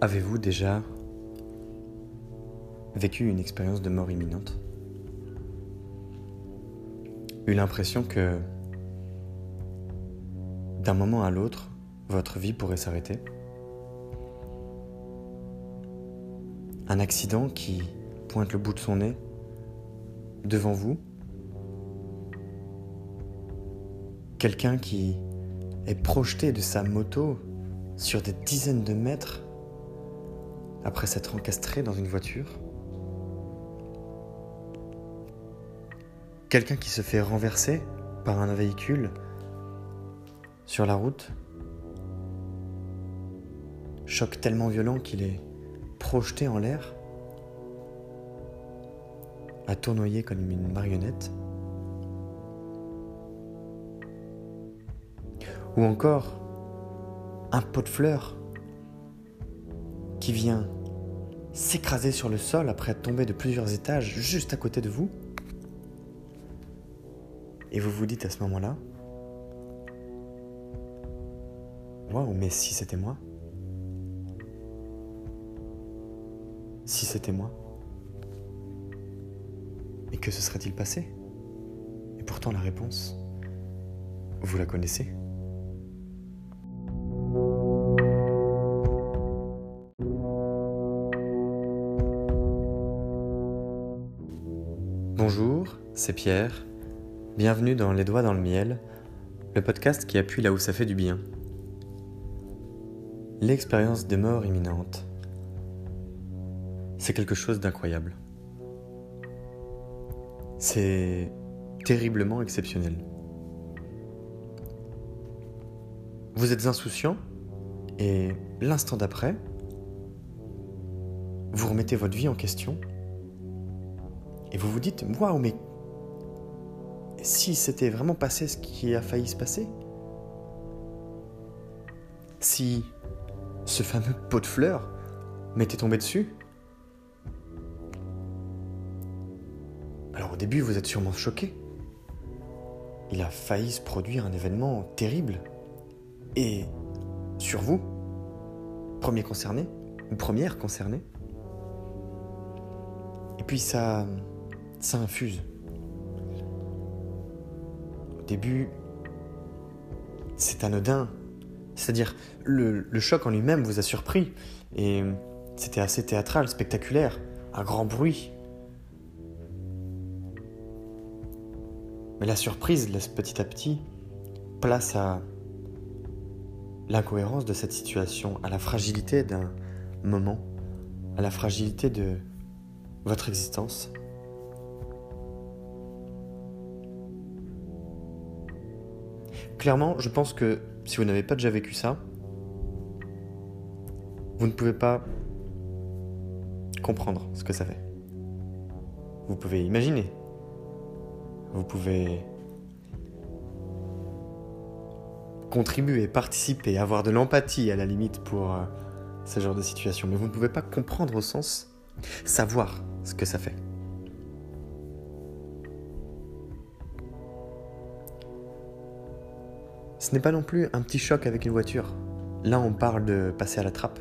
Avez-vous déjà vécu une expérience de mort imminente? Eu l'impression que d'un moment à l'autre, votre vie pourrait s'arrêter? Un accident qui pointe le bout de son nez devant vous? Quelqu'un qui est projeté de sa moto sur des dizaines de mètres après s'être encastré dans une voiture Quelqu'un qui se fait renverser par un véhicule sur la route Choc tellement violent qu'il est projeté en l'air, à tournoyer comme une marionnette Ou encore un pot de fleurs qui vient s'écraser sur le sol après être tombé de plusieurs étages juste à côté de vous. Et vous vous dites à ce moment-là, Waouh, mais si c'était moi Si c'était moi Et que se serait-il passé? Et pourtant la réponse, vous la connaissez c'est Pierre. Bienvenue dans Les Doigts dans le Miel, le podcast qui appuie là où ça fait du bien. L'expérience des morts imminentes, c'est quelque chose d'incroyable. C'est terriblement exceptionnel. Vous êtes insouciant et l'instant d'après, vous remettez votre vie en question et vous vous dites, waouh, mais si c'était vraiment passé ce qui a failli se passer Si ce fameux pot de fleurs m'était tombé dessus Alors au début, vous êtes sûrement choqué. Il a failli se produire un événement terrible. Et sur vous, premier concerné, ou première concernée. Et puis ça, ça infuse. Au début, c'est anodin. C'est-à-dire, le, choc en lui-même vous a surpris. Et c'était assez théâtral, spectaculaire, un grand bruit. Mais la surprise laisse petit à petit place à l'incohérence de cette situation, à la fragilité d'un moment, à la fragilité de votre existence. Clairement, je pense que si vous n'avez pas déjà vécu ça, vous ne pouvez pas comprendre ce que ça fait. Vous pouvez imaginer. Vous pouvez contribuer, participer, avoir de l'empathie à la limite pour euh, ce genre de situation. Mais vous ne pouvez pas comprendre au sens savoir ce que ça fait. Ce n'est pas non plus un petit choc avec une voiture. Là, on parle de passer à la trappe.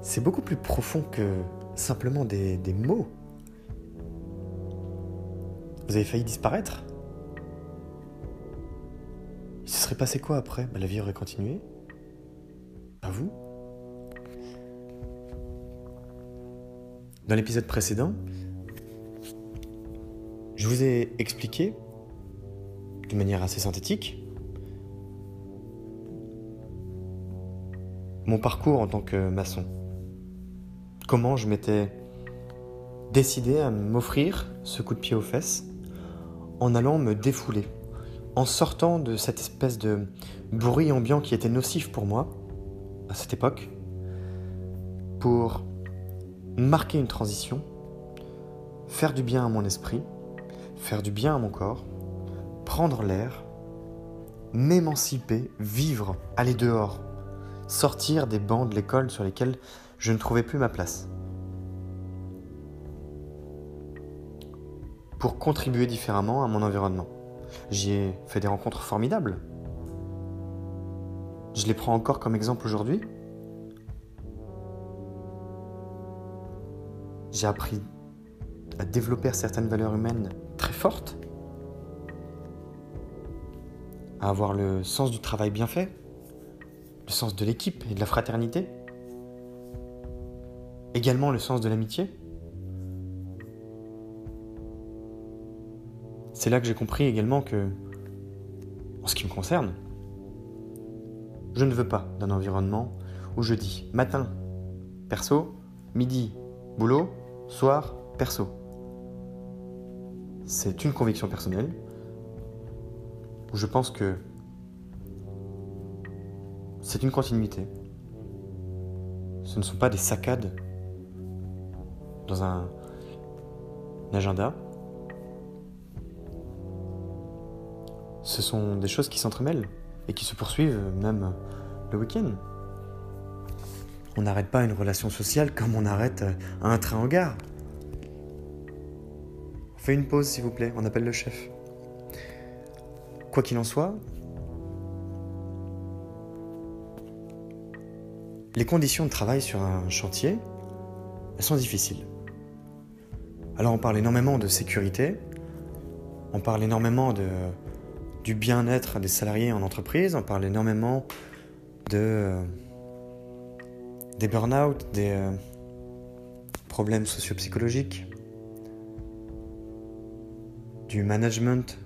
C'est beaucoup plus profond que simplement des, mots. Vous avez failli disparaître Il se serait passé quoi après? Bah, La vie aurait continué Pas vous Dans l'épisode précédent, je vous ai expliqué de manière assez synthétique mon parcours en tant que maçon. Comment je m'étais décidé à m'offrir ce coup de pied aux fesses en allant me défouler, en sortant de cette espèce de bruit ambiant qui était nocif pour moi à cette époque, pour marquer une transition, faire du bien à mon esprit, faire du bien à mon corps, prendre l'air, m'émanciper, vivre, aller dehors, sortir des bancs de l'école sur lesquels je ne trouvais plus ma place. Pour contribuer différemment à mon environnement. J'y ai fait des rencontres formidables. Je les prends encore comme exemple aujourd'hui. J'ai appris à développer certaines valeurs humaines très fortes à avoir le sens du travail bien fait, le sens de l'équipe et de la fraternité, également le sens de l'amitié. C'est là que j'ai compris également que, en ce qui me concerne, je ne veux pas d'un environnement où je dis matin, perso, midi, boulot, soir, perso. C'est une conviction personnelle où je pense que c'est une continuité. Ce ne sont pas des saccades dans un, agenda. Ce sont des choses qui s'entremêlent et qui se poursuivent même le week-end. On n'arrête pas une relation sociale comme on arrête un train en gare. On fait une pause s'il vous plaît, on appelle le chef. Quoi qu'il en soit, les conditions de travail sur un chantier, elles sont difficiles. Alors on parle énormément de sécurité, on parle énormément du bien-être des salariés en entreprise, on parle énormément de, des burn-out, des problèmes socio-psychologiques, du management,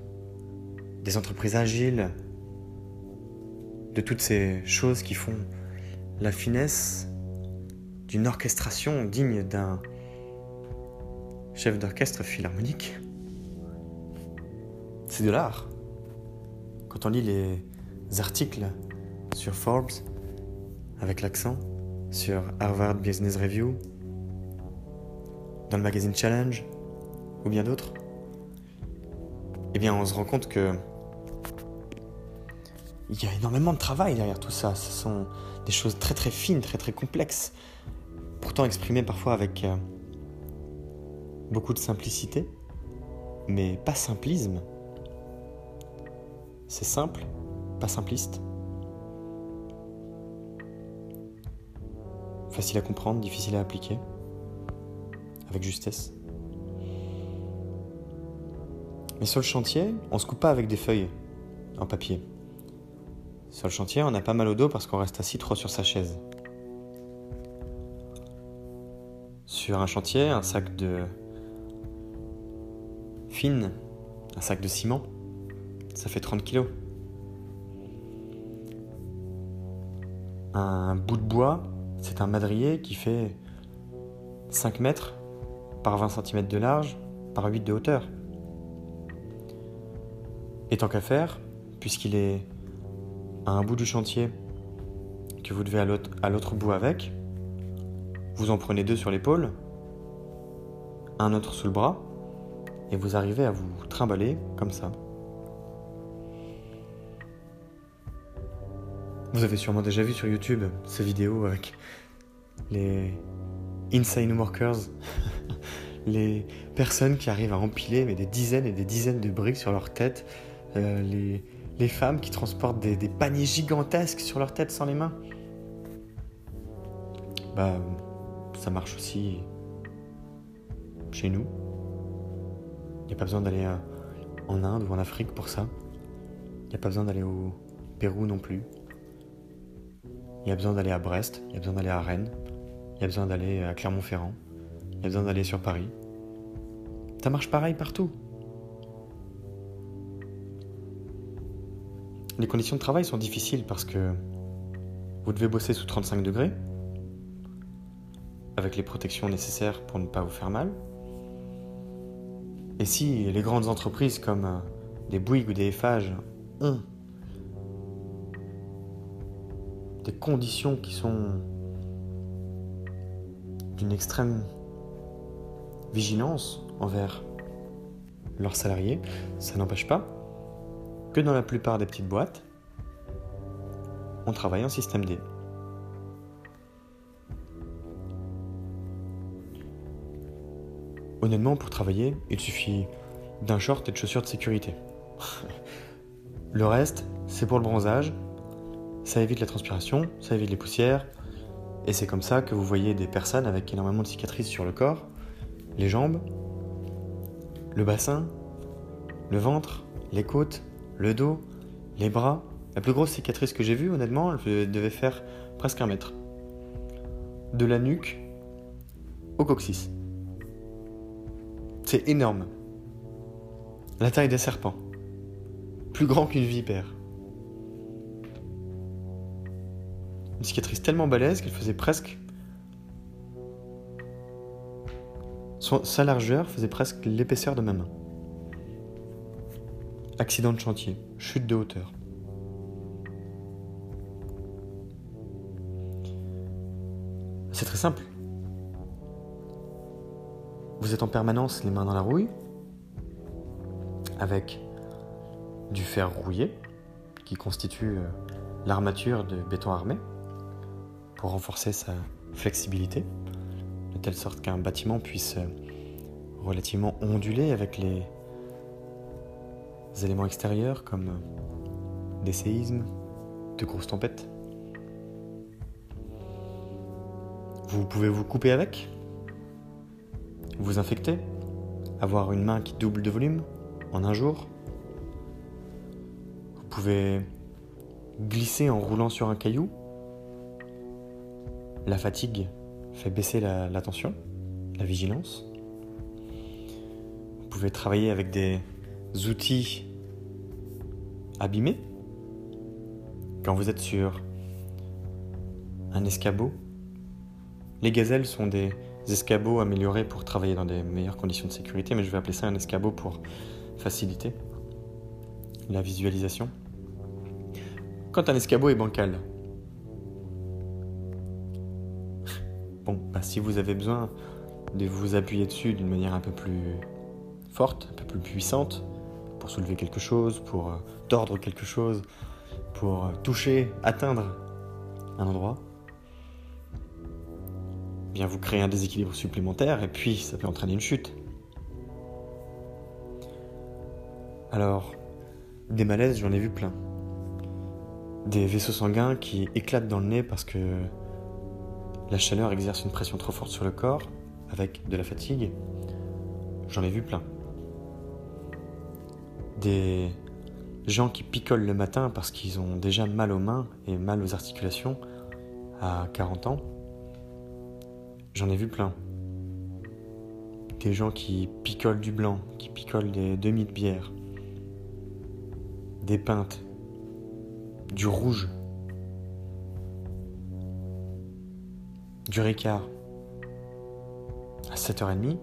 des entreprises agiles, de toutes ces choses qui font la finesse d'une orchestration digne d'un chef d'orchestre philharmonique. C'est de l'art. Quand on lit les articles sur Forbes, avec l'accent, sur Harvard Business Review, dans le magazine Challenge, ou bien d'autres, eh bien on se rend compte que il y a énormément de travail derrière tout ça. Ce sont des choses très très fines, très très complexes, pourtant exprimées parfois avec euh, beaucoup de simplicité, mais pas simplisme. C'est simple, pas simpliste. Facile à comprendre, difficile à appliquer, avec justesse. Mais sur le chantier, on se coupe pas avec des feuilles en papier. Sur le chantier, on a pas mal au dos parce qu'on reste assis trop sur sa chaise. Sur un chantier, un sac de fine, un sac de ciment, ça fait 30 kilos. Un bout de bois, c'est un madrier qui fait 5 mètres par 20 cm de large par 8 de hauteur. Et tant qu'à faire, puisqu'il est à un bout du chantier que vous devez à l'autre bout avec, vous en prenez deux sur l'épaule, un autre sous le bras, et vous arrivez à vous trimballer comme ça. Vous avez sûrement déjà vu sur YouTube ces vidéos avec les insane workers, les personnes qui arrivent à empiler mais des dizaines et des dizaines de briques sur leur tête, euh, les, les, femmes qui transportent des, paniers gigantesques sur leur tête sans les mains. Bah, ça marche aussi chez nous. Il n'y a pas besoin d'aller euh, en Inde ou en Afrique pour ça. Il n'y a pas besoin d'aller au Pérou non plus. Il y a besoin d'aller à Brest, il y a besoin d'aller à Rennes, il y a besoin d'aller à Clermont-Ferrand, il y a besoin d'aller sur Paris. Ça marche pareil partout. Les conditions de travail sont difficiles parce que vous devez bosser sous 35 degrés, avec les protections nécessaires pour ne pas vous faire mal. Et si les grandes entreprises comme euh, des Bouygues ou des Eiffage ont des conditions qui sont d'une extrême vigilance envers leurs salariés, ça n'empêche pas que dans la plupart des petites boîtes, on travaille en système D. Honnêtement, pour travailler, il suffit d'un short et de chaussures de sécurité. le reste, c'est pour le bronzage, ça évite la transpiration, ça évite les poussières, et c'est comme ça que vous voyez des personnes avec énormément de cicatrices sur le corps, les jambes, le bassin, le ventre, les côtes, le dos, les bras. La plus grosse cicatrice que j'ai vue, honnêtement, elle devait faire presque un mètre. De la nuque au coccyx. C'est énorme. La taille des serpents. Plus grand qu'une vipère. Une cicatrice tellement balèze qu'elle faisait presque. sa largeur faisait presque l'épaisseur de ma main. Accident de chantier, chute de hauteur. C'est très simple. Vous êtes en permanence les mains dans la rouille, avec du fer rouillé, qui constitue euh, l'armature de béton armé, pour renforcer sa flexibilité, de telle sorte qu'un bâtiment puisse euh, relativement onduler avec les éléments extérieurs comme euh, des séismes, de grosses tempêtes. Vous pouvez vous couper avec, vous infecter, avoir une main qui double de volume en un jour. Vous pouvez glisser en roulant sur un caillou la fatigue fait baisser la, tension, la vigilance. Vous pouvez travailler avec des outils abîmés. Quand vous êtes sur un escabeau, les gazelles sont des escabeaux améliorés pour travailler dans des meilleures conditions de sécurité, mais je vais appeler ça un escabeau pour faciliter la visualisation. Quand un escabeau est bancal, Bon, bah, si vous avez besoin de vous appuyer dessus d'une manière un peu plus forte, un peu plus puissante, pour soulever quelque chose, pour euh, tordre quelque chose, pour euh, toucher, atteindre un endroit, eh bien vous créez un déséquilibre supplémentaire et puis ça peut entraîner une chute. Alors, des malaises, j'en ai vu plein. Des vaisseaux sanguins qui éclatent dans le nez parce que la chaleur exerce une pression trop forte sur le corps, avec de la fatigue. J'en ai vu plein. Des gens qui picolent le matin parce qu'ils ont déjà mal aux mains et mal aux articulations à 40 ans. J'en ai vu plein. Des gens qui picolent du blanc, qui picolent des demi de bière, des pintes, du rouge du Ricard à 7h30,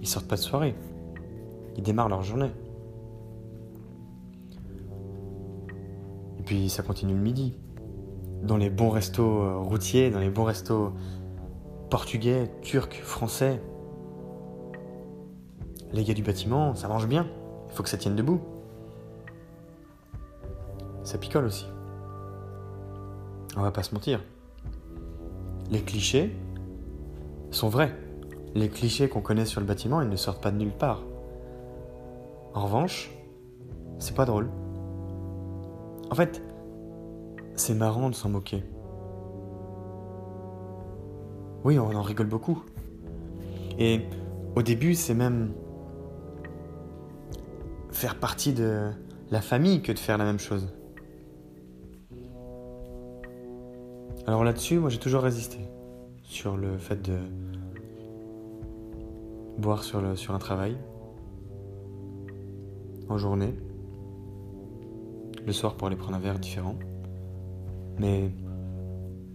ils sortent pas de soirée. Ils démarrent leur journée. Puis ça continue le midi. Dans les bons restos euh, routiers, dans les bons restos portugais, turcs, français. Les gars du bâtiment, ça mange bien. Il faut que ça tienne debout. Ça picole aussi. On va pas se mentir les clichés sont vrais. Les clichés qu'on connaît sur le bâtiment, ils ne sortent pas de nulle part. En revanche, c'est pas drôle. En fait, c'est marrant de s'en moquer. Oui, on en rigole beaucoup. Et au début, c'est même faire partie de la famille que de faire la même chose. Alors là-dessus, moi j'ai toujours résisté sur le fait de boire sur, un travail, en journée, le soir pour aller prendre un verre différent. Mais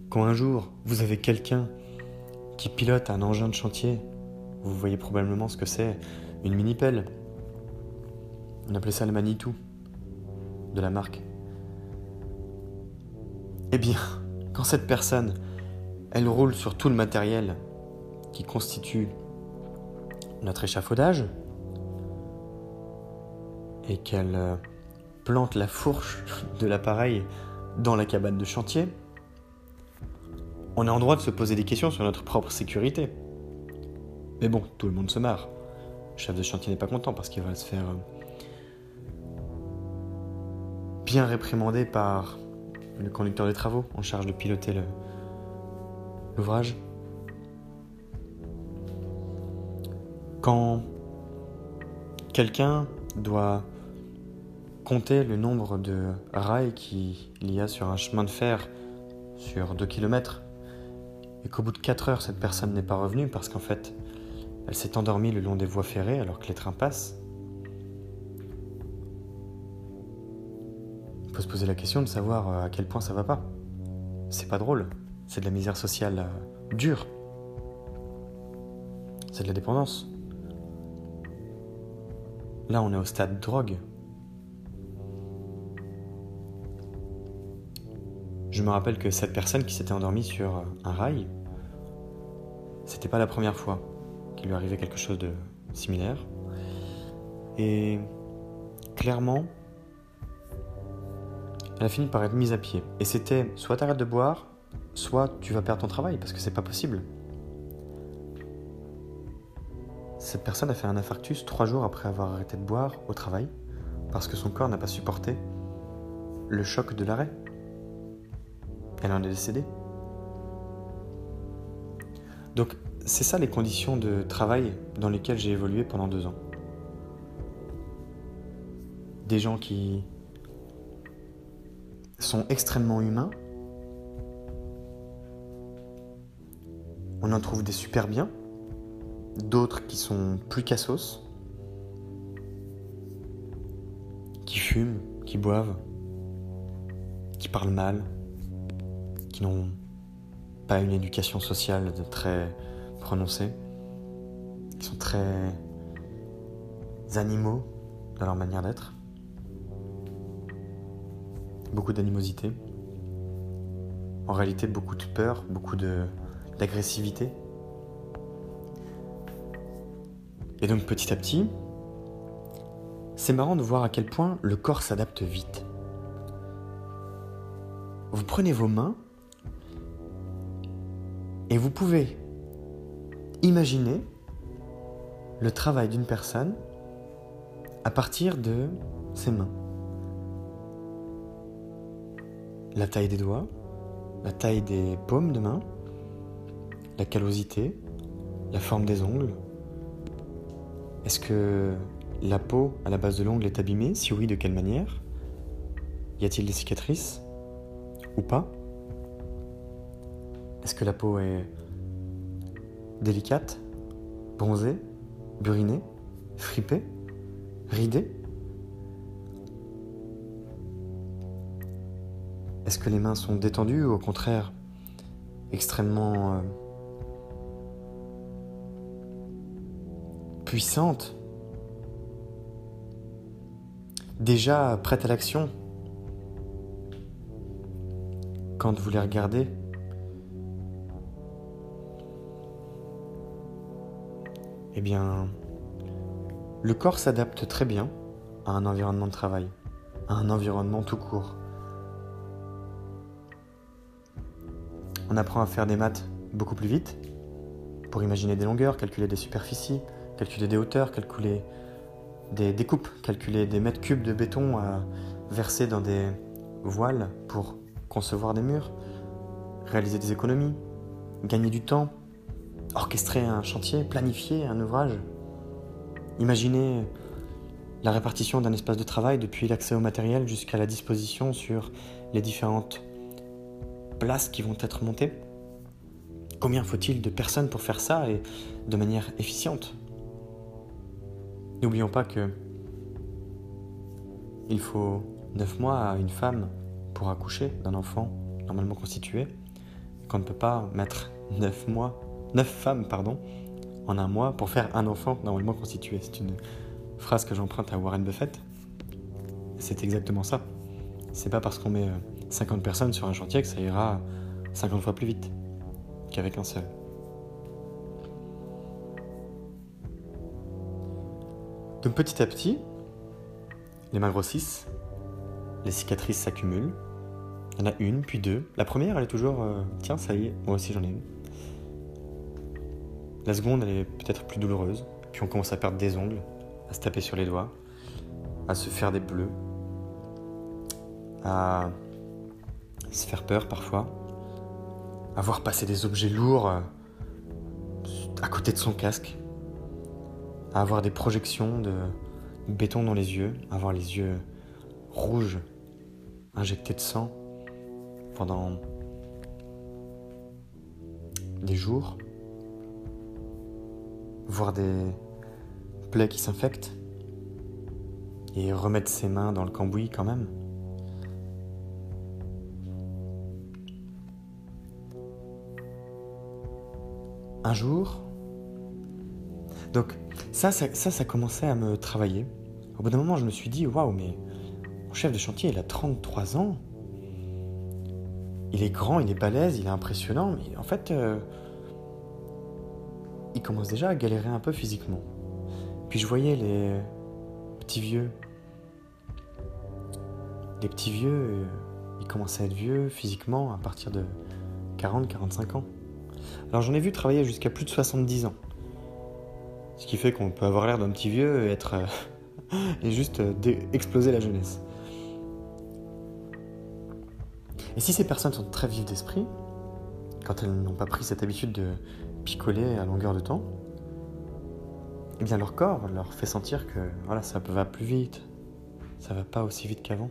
quand un jour vous avez quelqu'un qui pilote un engin de chantier, vous voyez probablement ce que c'est, une mini-pelle. On appelait ça le Manitou, de la marque. Eh bien, quand cette personne, elle roule sur tout le matériel qui constitue notre échafaudage et qu'elle euh, plante la fourche de l'appareil dans la cabane de chantier, on est en droit de se poser des questions sur notre propre sécurité. Mais bon, tout le monde se marre. Le chef de chantier n'est pas content parce qu'il va se faire euh, bien réprimander par le conducteur des travaux en charge de piloter l'ouvrage. Quand quelqu'un doit compter le nombre de rails qu'il y a sur un chemin de fer sur 2 km et qu'au bout de 4 heures cette personne n'est pas revenue parce qu'en fait elle s'est endormie le long des voies ferrées alors que les trains passent, on peut se poser la question de savoir euh, à quel point ça va pas. C'est pas drôle, c'est de la misère sociale euh, dure, c'est de la dépendance. Là, on est au stade drogue. Je me rappelle que cette personne qui s'était endormie sur un rail, c'était pas la première fois qu'il lui arrivait quelque chose de similaire. Et clairement, elle a fini par être mise à pied. Et c'était soit t'arrêtes de boire, soit tu vas perdre ton travail parce que c'est pas possible. Cette personne a fait un infarctus trois jours après avoir arrêté de boire au travail parce que son corps n'a pas supporté le choc de l'arrêt. Elle en est décédée. Donc c'est ça les conditions de travail dans lesquelles j'ai évolué pendant deux ans. Des gens qui sont extrêmement humains. On en trouve des super biens, d'autres qui sont plus cassos, qui fument, qui boivent, qui parlent mal, qui n'ont pas une éducation sociale très prononcée, qui sont très animaux dans leur manière d'être, beaucoup d'animosité, en réalité beaucoup de peur, beaucoup d'agressivité. Et donc petit à petit, c'est marrant de voir à quel point le corps s'adapte vite. Vous prenez vos mains et vous pouvez imaginer le travail d'une personne à partir de ses mains. La taille des doigts, la taille des paumes de main, la callosité, la forme des ongles, est-ce que la peau à la base de l'ongle est abîmée? Si oui, de quelle manière? Y a-t-il des cicatrices Ou pas? Est-ce que la peau est délicate, bronzée, burinée, fripée, ridée? Est-ce que les mains sont détendues ou au contraire extrêmement euh, puissante, déjà prête à l'action? Quand vous les regardez, eh bien, le corps s'adapte très bien à un environnement de travail, à un environnement tout court. On apprend à faire des maths beaucoup plus vite pour imaginer des longueurs, calculer des superficies, calculer des hauteurs, calculer des découpes, calculer des mètres cubes de béton à verser dans des voiles pour concevoir des murs, réaliser des économies, gagner du temps, orchestrer un chantier, planifier un ouvrage, imaginer la répartition d'un espace de travail depuis l'accès au matériel jusqu'à la disposition sur les différentes places qui vont être montées. Combien faut-il de personnes pour faire ça et de manière efficiente? N'oublions pas que il faut 9 mois à une femme pour accoucher d'un enfant normalement constitué, qu'on ne peut pas mettre 9 mois, 9 femmes pardon, en un mois pour faire un enfant normalement constitué. C'est une phrase que j'emprunte à Warren Buffett. C'est exactement ça. C'est pas parce qu'on met 50 personnes sur un chantier que ça ira 50 fois plus vite qu'avec un seul. Donc petit à petit, les mains grossissent, les cicatrices s'accumulent. Il y en a une, puis deux. La première, elle est toujours euh, tiens, ça y est, moi aussi j'en ai une. La seconde, elle est peut-être plus douloureuse. Puis on commence à perdre des ongles, à se taper sur les doigts, à se faire des bleus, à se faire peur parfois, à voir passer des objets lourds euh, à côté de son casque à avoir des projections de béton dans les yeux, à avoir les yeux rouges, injectés de sang pendant des jours, voir des plaies qui s'infectent et remettre ses mains dans le cambouis quand même. Un jour, donc ça, ça, ça, commençait à me travailler. Au bout d'un moment, je me suis dit, waouh, mais mon chef de chantier, il a 33 ans. Il est grand, il est balèze, il est impressionnant, mais en fait, euh, il commence déjà à galérer un peu physiquement. Puis je voyais les petits vieux. Les petits vieux, euh, ils commençaient à être vieux physiquement à partir de 40-45 ans. Alors j'en ai vu travailler jusqu'à plus de 70 ans. Ce qui fait qu'on peut avoir l'air d'un petit vieux et être euh, et juste euh, exploser la jeunesse. Et si ces personnes sont très vives d'esprit, quand elles n'ont pas pris cette habitude de picoler à longueur de temps, eh bien leur corps leur fait sentir que voilà, ça va plus vite, ça va pas aussi vite qu'avant.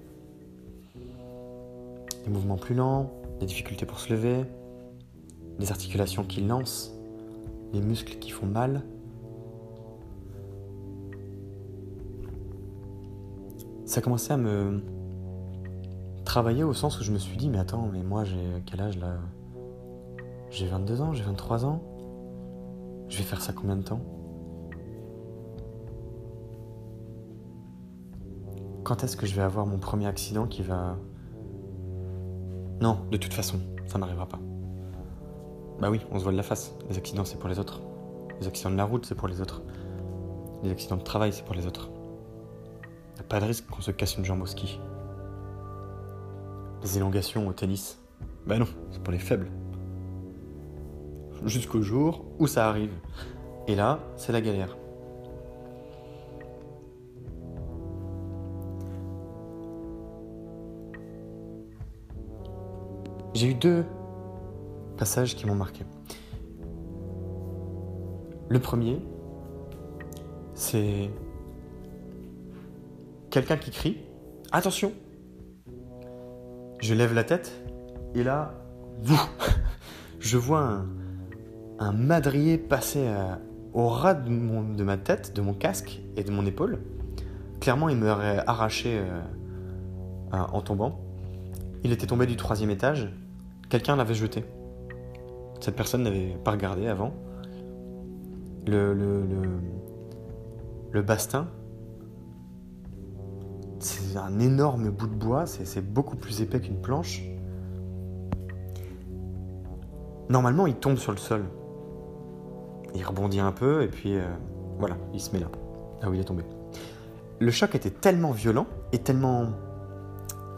Des mouvements plus lents, des difficultés pour se lever, des articulations qui lancent, les muscles qui font mal. Ça commençait à me travailler au sens où je me suis dit, mais attends, mais moi j'ai quel âge là? J'ai 22 ans, j'ai 23 ans. Je vais faire ça combien de temps Quand est-ce que je vais avoir mon premier accident qui va... Non, de toute façon, ça n'arrivera pas. Bah oui, on se voit la face. Les accidents, c'est pour les autres. Les accidents de la route, c'est pour les autres. Les accidents de travail, c'est pour les autres. Y a pas de risque qu'on se casse une jambe au ski. Les élongations au tennis, bah non, c'est pour les faibles. Jusqu'au jour où ça arrive. Et là, c'est la galère. J'ai eu deux passages qui m'ont marqué. Le premier, c'est quelqu'un qui crie Attention Je lève la tête et là, je vois un, madrier passer au ras de, ma tête, de mon casque et de mon épaule. Clairement, il m'aurait arraché euh, en tombant. Il était tombé du troisième étage. Quelqu'un l'avait jeté. Cette personne n'avait pas regardé avant. Le, le, le, bastin, c'est un énorme bout de bois, c'est beaucoup plus épais qu'une planche. Normalement, il tombe sur le sol. Il rebondit un peu et puis euh, voilà, il se met là, là où il est tombé. Le choc était tellement violent et tellement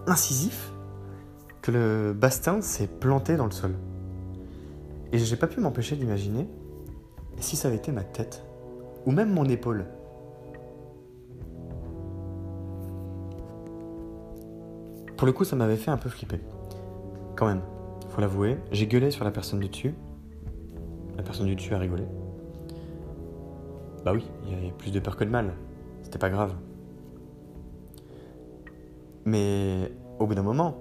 incisif que le bastin s'est planté dans le sol. Et j'ai pas pu m'empêcher d'imaginer si ça avait été ma tête ou même mon épaule. Pour le coup, ça m'avait fait un peu flipper. Quand même, faut l'avouer, j'ai gueulé sur la personne du dessus. La personne du dessus a rigolé. Bah oui, il y avait plus de peur que de mal. C'était pas grave. Mais au bout d'un moment,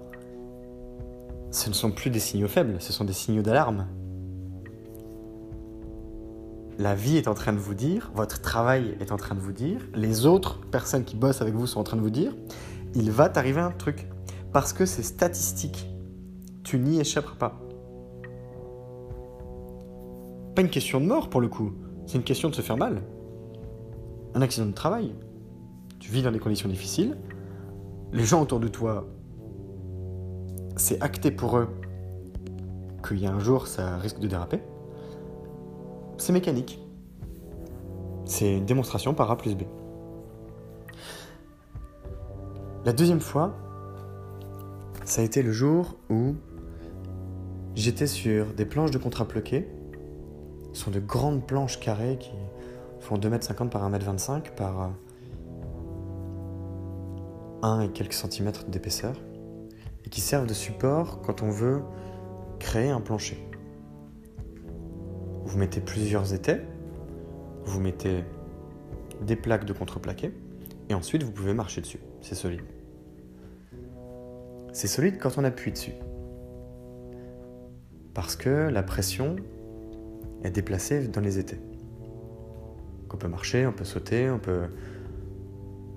ce ne sont plus des signaux faibles, ce sont des signaux d'alarme la vie est en train de vous dire, votre travail est en train de vous dire, les autres personnes qui bossent avec vous sont en train de vous dire, il va t'arriver un truc. Parce que c'est statistique. Tu n'y échapperas pas. Pas une question de mort pour le coup, c'est une question de se faire mal. Un accident de travail. Tu vis dans des conditions difficiles, les gens autour de toi, c'est acté pour eux qu'il y a un jour ça risque de déraper c'est mécanique. C'est une démonstration par A plus B. La deuxième fois, ça a été le jour où j'étais sur des planches de contre-appliqué. Ce sont de grandes planches carrées qui font 2m50 par 1m25 par 1 et quelques centimètres d'épaisseur et qui servent de support quand on veut créer un plancher. Vous mettez plusieurs étais, vous mettez des plaques de contreplaqué, et ensuite vous pouvez marcher dessus. C'est solide. C'est solide quand on appuie dessus. Parce que la pression est déplacée dans les étais. on peut marcher, on peut sauter, on peut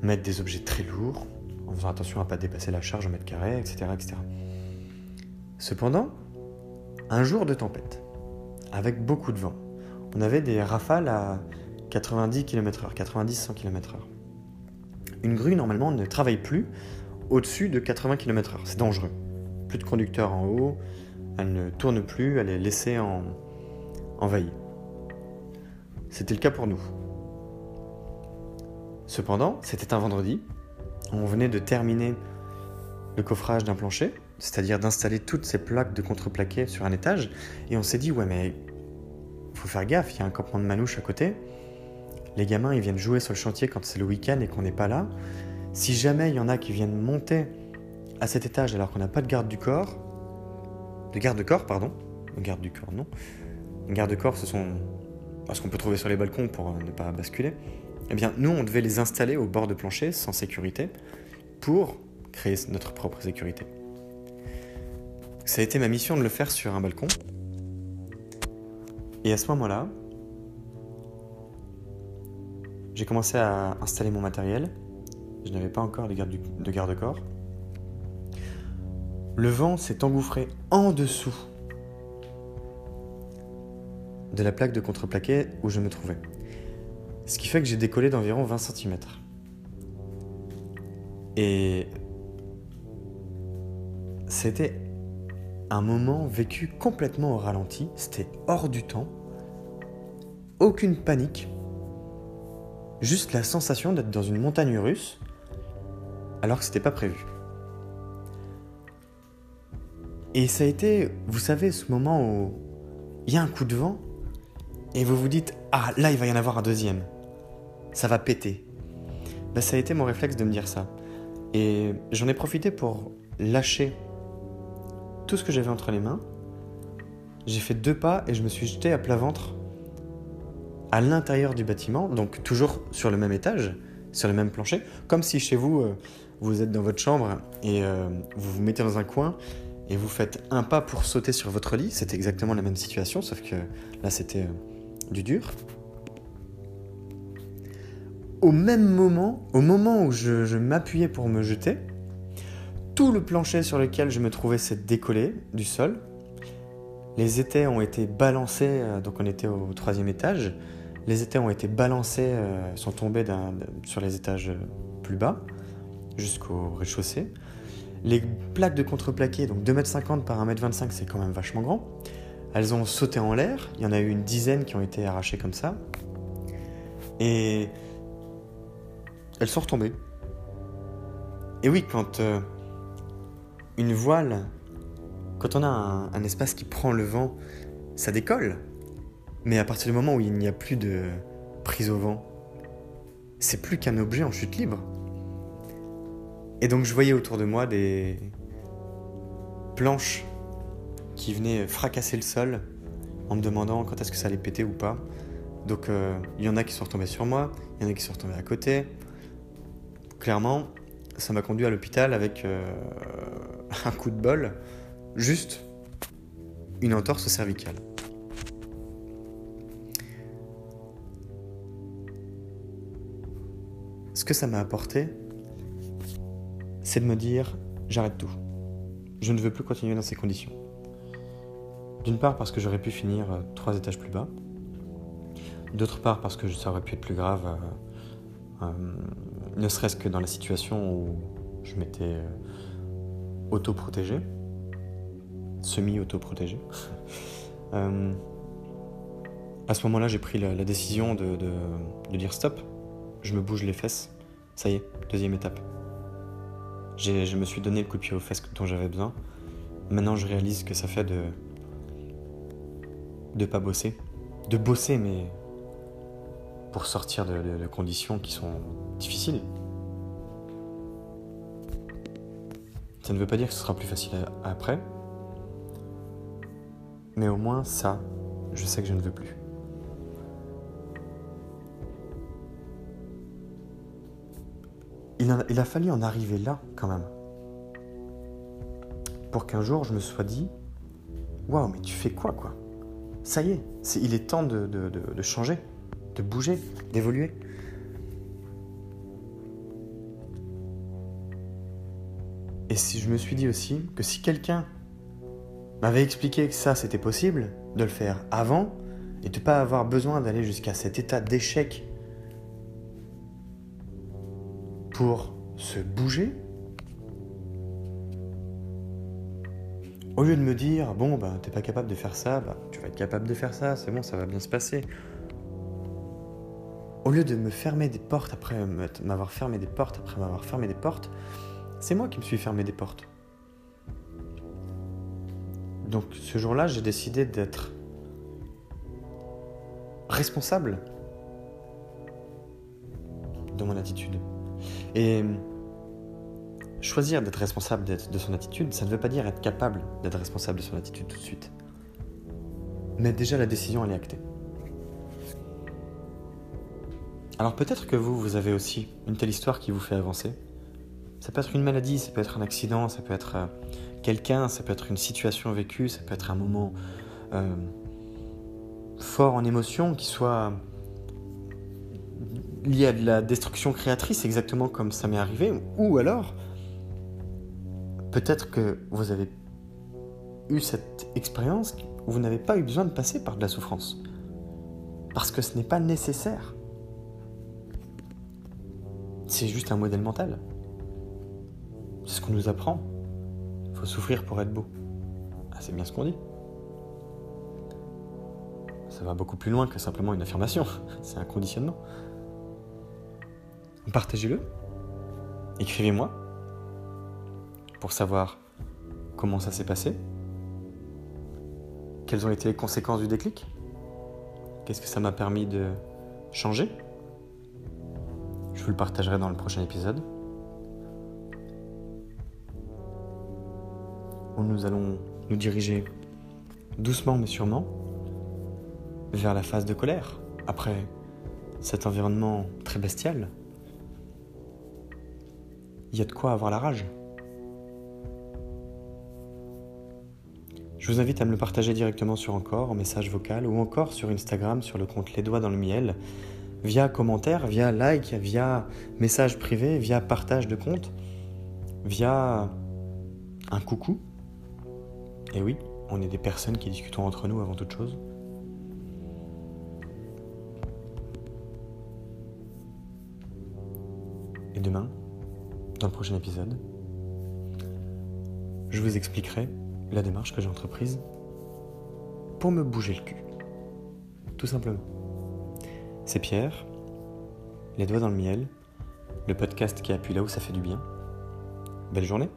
mettre des objets très lourds, en faisant attention à ne pas dépasser la charge en mètre carré, etc., etc. Cependant, un jour de tempête, avec beaucoup de vent, on avait des rafales à 90 km/h, 90-100 km/h. Une grue, normalement, ne travaille plus au-dessus de 80 km/h. C'est dangereux. Plus de conducteur en haut, elle ne tourne plus, elle est laissée en envahie. C'était le cas pour nous. Cependant, c'était un vendredi. On venait de terminer le coffrage d'un plancher, c'est-à-dire d'installer toutes ces plaques de contreplaqué sur un étage, et on s'est dit ouais mais faut faire gaffe, il y a un campement de manouche à côté. Les gamins ils viennent jouer sur le chantier quand c'est le week-end et qu'on n'est pas là. Si jamais il y en a qui viennent monter à cet étage alors qu'on n'a pas de garde du corps, de garde-corps pardon, de garde du corps non, garde-corps ce sont ce qu'on peut trouver sur les balcons pour ne pas basculer. Eh bien, nous, on devait les installer au bord de plancher, sans sécurité, pour créer notre propre sécurité. Ça a été ma mission de le faire sur un balcon. Et à ce moment-là, j'ai commencé à installer mon matériel. Je n'avais pas encore de garde-corps. Le vent s'est engouffré en dessous de la plaque de contreplaqué où je me trouvais. Ce qui fait que j'ai décollé d'environ 20 cm. Et c'était un moment vécu complètement au ralenti, c'était hors du temps, aucune panique, juste la sensation d'être dans une montagne russe alors que c'était pas prévu. Et ça a été, vous savez, ce moment où il y a un coup de vent et vous vous dites Ah, là, il va y en avoir un deuxième. Ça va péter. Ben, ça a été mon réflexe de me dire ça. Et j'en ai profité pour lâcher tout ce que j'avais entre les mains. J'ai fait deux pas et je me suis jeté à plat ventre à l'intérieur du bâtiment, donc toujours sur le même étage, sur le même plancher, comme si chez vous, euh, vous êtes dans votre chambre et euh, vous vous mettez dans un coin et vous faites un pas pour sauter sur votre lit. C'était exactement la même situation, sauf que là c'était euh, du dur. Au même moment, au moment où je m'appuyais pour me jeter, tout le plancher sur lequel je me trouvais s'est décollé du sol. Les étais ont été balancés, euh, donc on était au troisième étage. Les étais ont été balancés, euh, sont tombés sur les étages euh, plus bas, jusqu'au rez-de-chaussée. Les plaques de contreplaqué, donc 2,50 m par 1m25, c'est quand même vachement grand. Elles ont sauté en l'air. Il y en a eu une dizaine qui ont été arrachées comme ça. Et elles sont retombées. Et oui, quand une voile, quand on a un, espace qui prend le vent, ça décolle. Mais à partir du moment où il n'y a plus de prise au vent, c'est plus qu'un objet en chute libre. Et donc je voyais autour de moi des planches qui venaient fracasser le sol en me demandant quand est-ce que ça allait péter ou pas. Donc euh, il y en a qui sont retombés sur moi, il y en a qui sont retombés à côté. Clairement, ça m'a conduit à l'hôpital avec euh, un coup de bol, juste une entorse cervicale. Ce que ça m'a apporté, c'est de me dire j'arrête tout. Je ne veux plus continuer dans ces conditions. D'une part parce que j'aurais pu finir euh, trois étages plus bas. D'autre part parce que ça aurait pu être plus grave, euh, ne serait-ce que dans la situation où je m'étais autoprotégé, semi-autoprotégé. euh, à ce moment-là, j'ai pris la, décision de, dire stop, je me bouge les fesses, ça y est, deuxième étape. Je me suis donné le coup de pied aux fesses dont j'avais besoin. Maintenant, je réalise que ça fait de de pas bosser, de bosser mais pour sortir de conditions qui sont difficiles. Ça ne veut pas dire que ce sera plus facile après, mais au moins ça, je sais que je ne veux plus. il a, il a fallu en arriver là quand même. Pour qu'un jour je me sois dit, waouh, mais tu fais quoi quoi? Ça y est, il est temps de, changer, de bouger, d'évoluer. Et si je me suis dit aussi que si quelqu'un m'avait expliqué que ça c'était possible, de le faire avant, et de ne pas avoir besoin d'aller jusqu'à cet état d'échec pour se bouger, au lieu de me dire bon bah t'es pas capable de faire ça, bah tu vas être capable de faire ça, c'est bon, ça va bien se passer. Au lieu de me fermer des portes après m'avoir fermé des portes après m'avoir fermé des portes, c'est moi qui me suis fermé des portes. Donc ce jour-là, j'ai décidé d'être responsable de mon attitude. Et choisir d'être responsable de son attitude, ça ne veut pas dire être capable d'être responsable de son attitude tout de suite. Mais déjà la décision, elle est actée. Alors peut-être que vous, vous avez aussi une telle histoire qui vous fait avancer, ça peut être une maladie, ça peut être un accident, ça peut être euh, quelqu'un, ça peut être une situation vécue, ça peut être un moment euh, fort en émotion qui soit lié à de la destruction créatrice, exactement comme ça m'est arrivé, ou alors peut-être que vous avez eu cette expérience où vous n'avez pas eu besoin de passer par de la souffrance, parce que ce n'est pas nécessaire. C'est juste un modèle mental. C'est ce qu'on nous apprend. Il faut souffrir pour être beau. Ah, c'est bien ce qu'on dit. Ça va beaucoup plus loin que simplement une affirmation. C'est un conditionnement. Partagez-le. Écrivez-moi pour savoir comment ça s'est passé. Quelles ont été les conséquences du déclic? Qu'est-ce que ça m'a permis de changer? Je vous le partagerai dans le prochain épisode. où nous allons nous diriger doucement mais sûrement vers la phase de colère, après cet environnement très bestial. Il y a de quoi avoir la rage. Je vous invite à me le partager directement sur encore, en message vocal, ou encore sur Instagram, sur le compte Les Doigts dans le Miel, via commentaire, via like, via message privé, via partage de compte, via un coucou. Et oui, on est des personnes qui discutons entre nous avant toute chose. Et demain, dans le prochain épisode, je vous expliquerai la démarche que j'ai entreprise pour me bouger le cul. Tout simplement. C'est Pierre, les doigts dans le miel, le podcast qui appuie là où ça fait du bien. Belle journée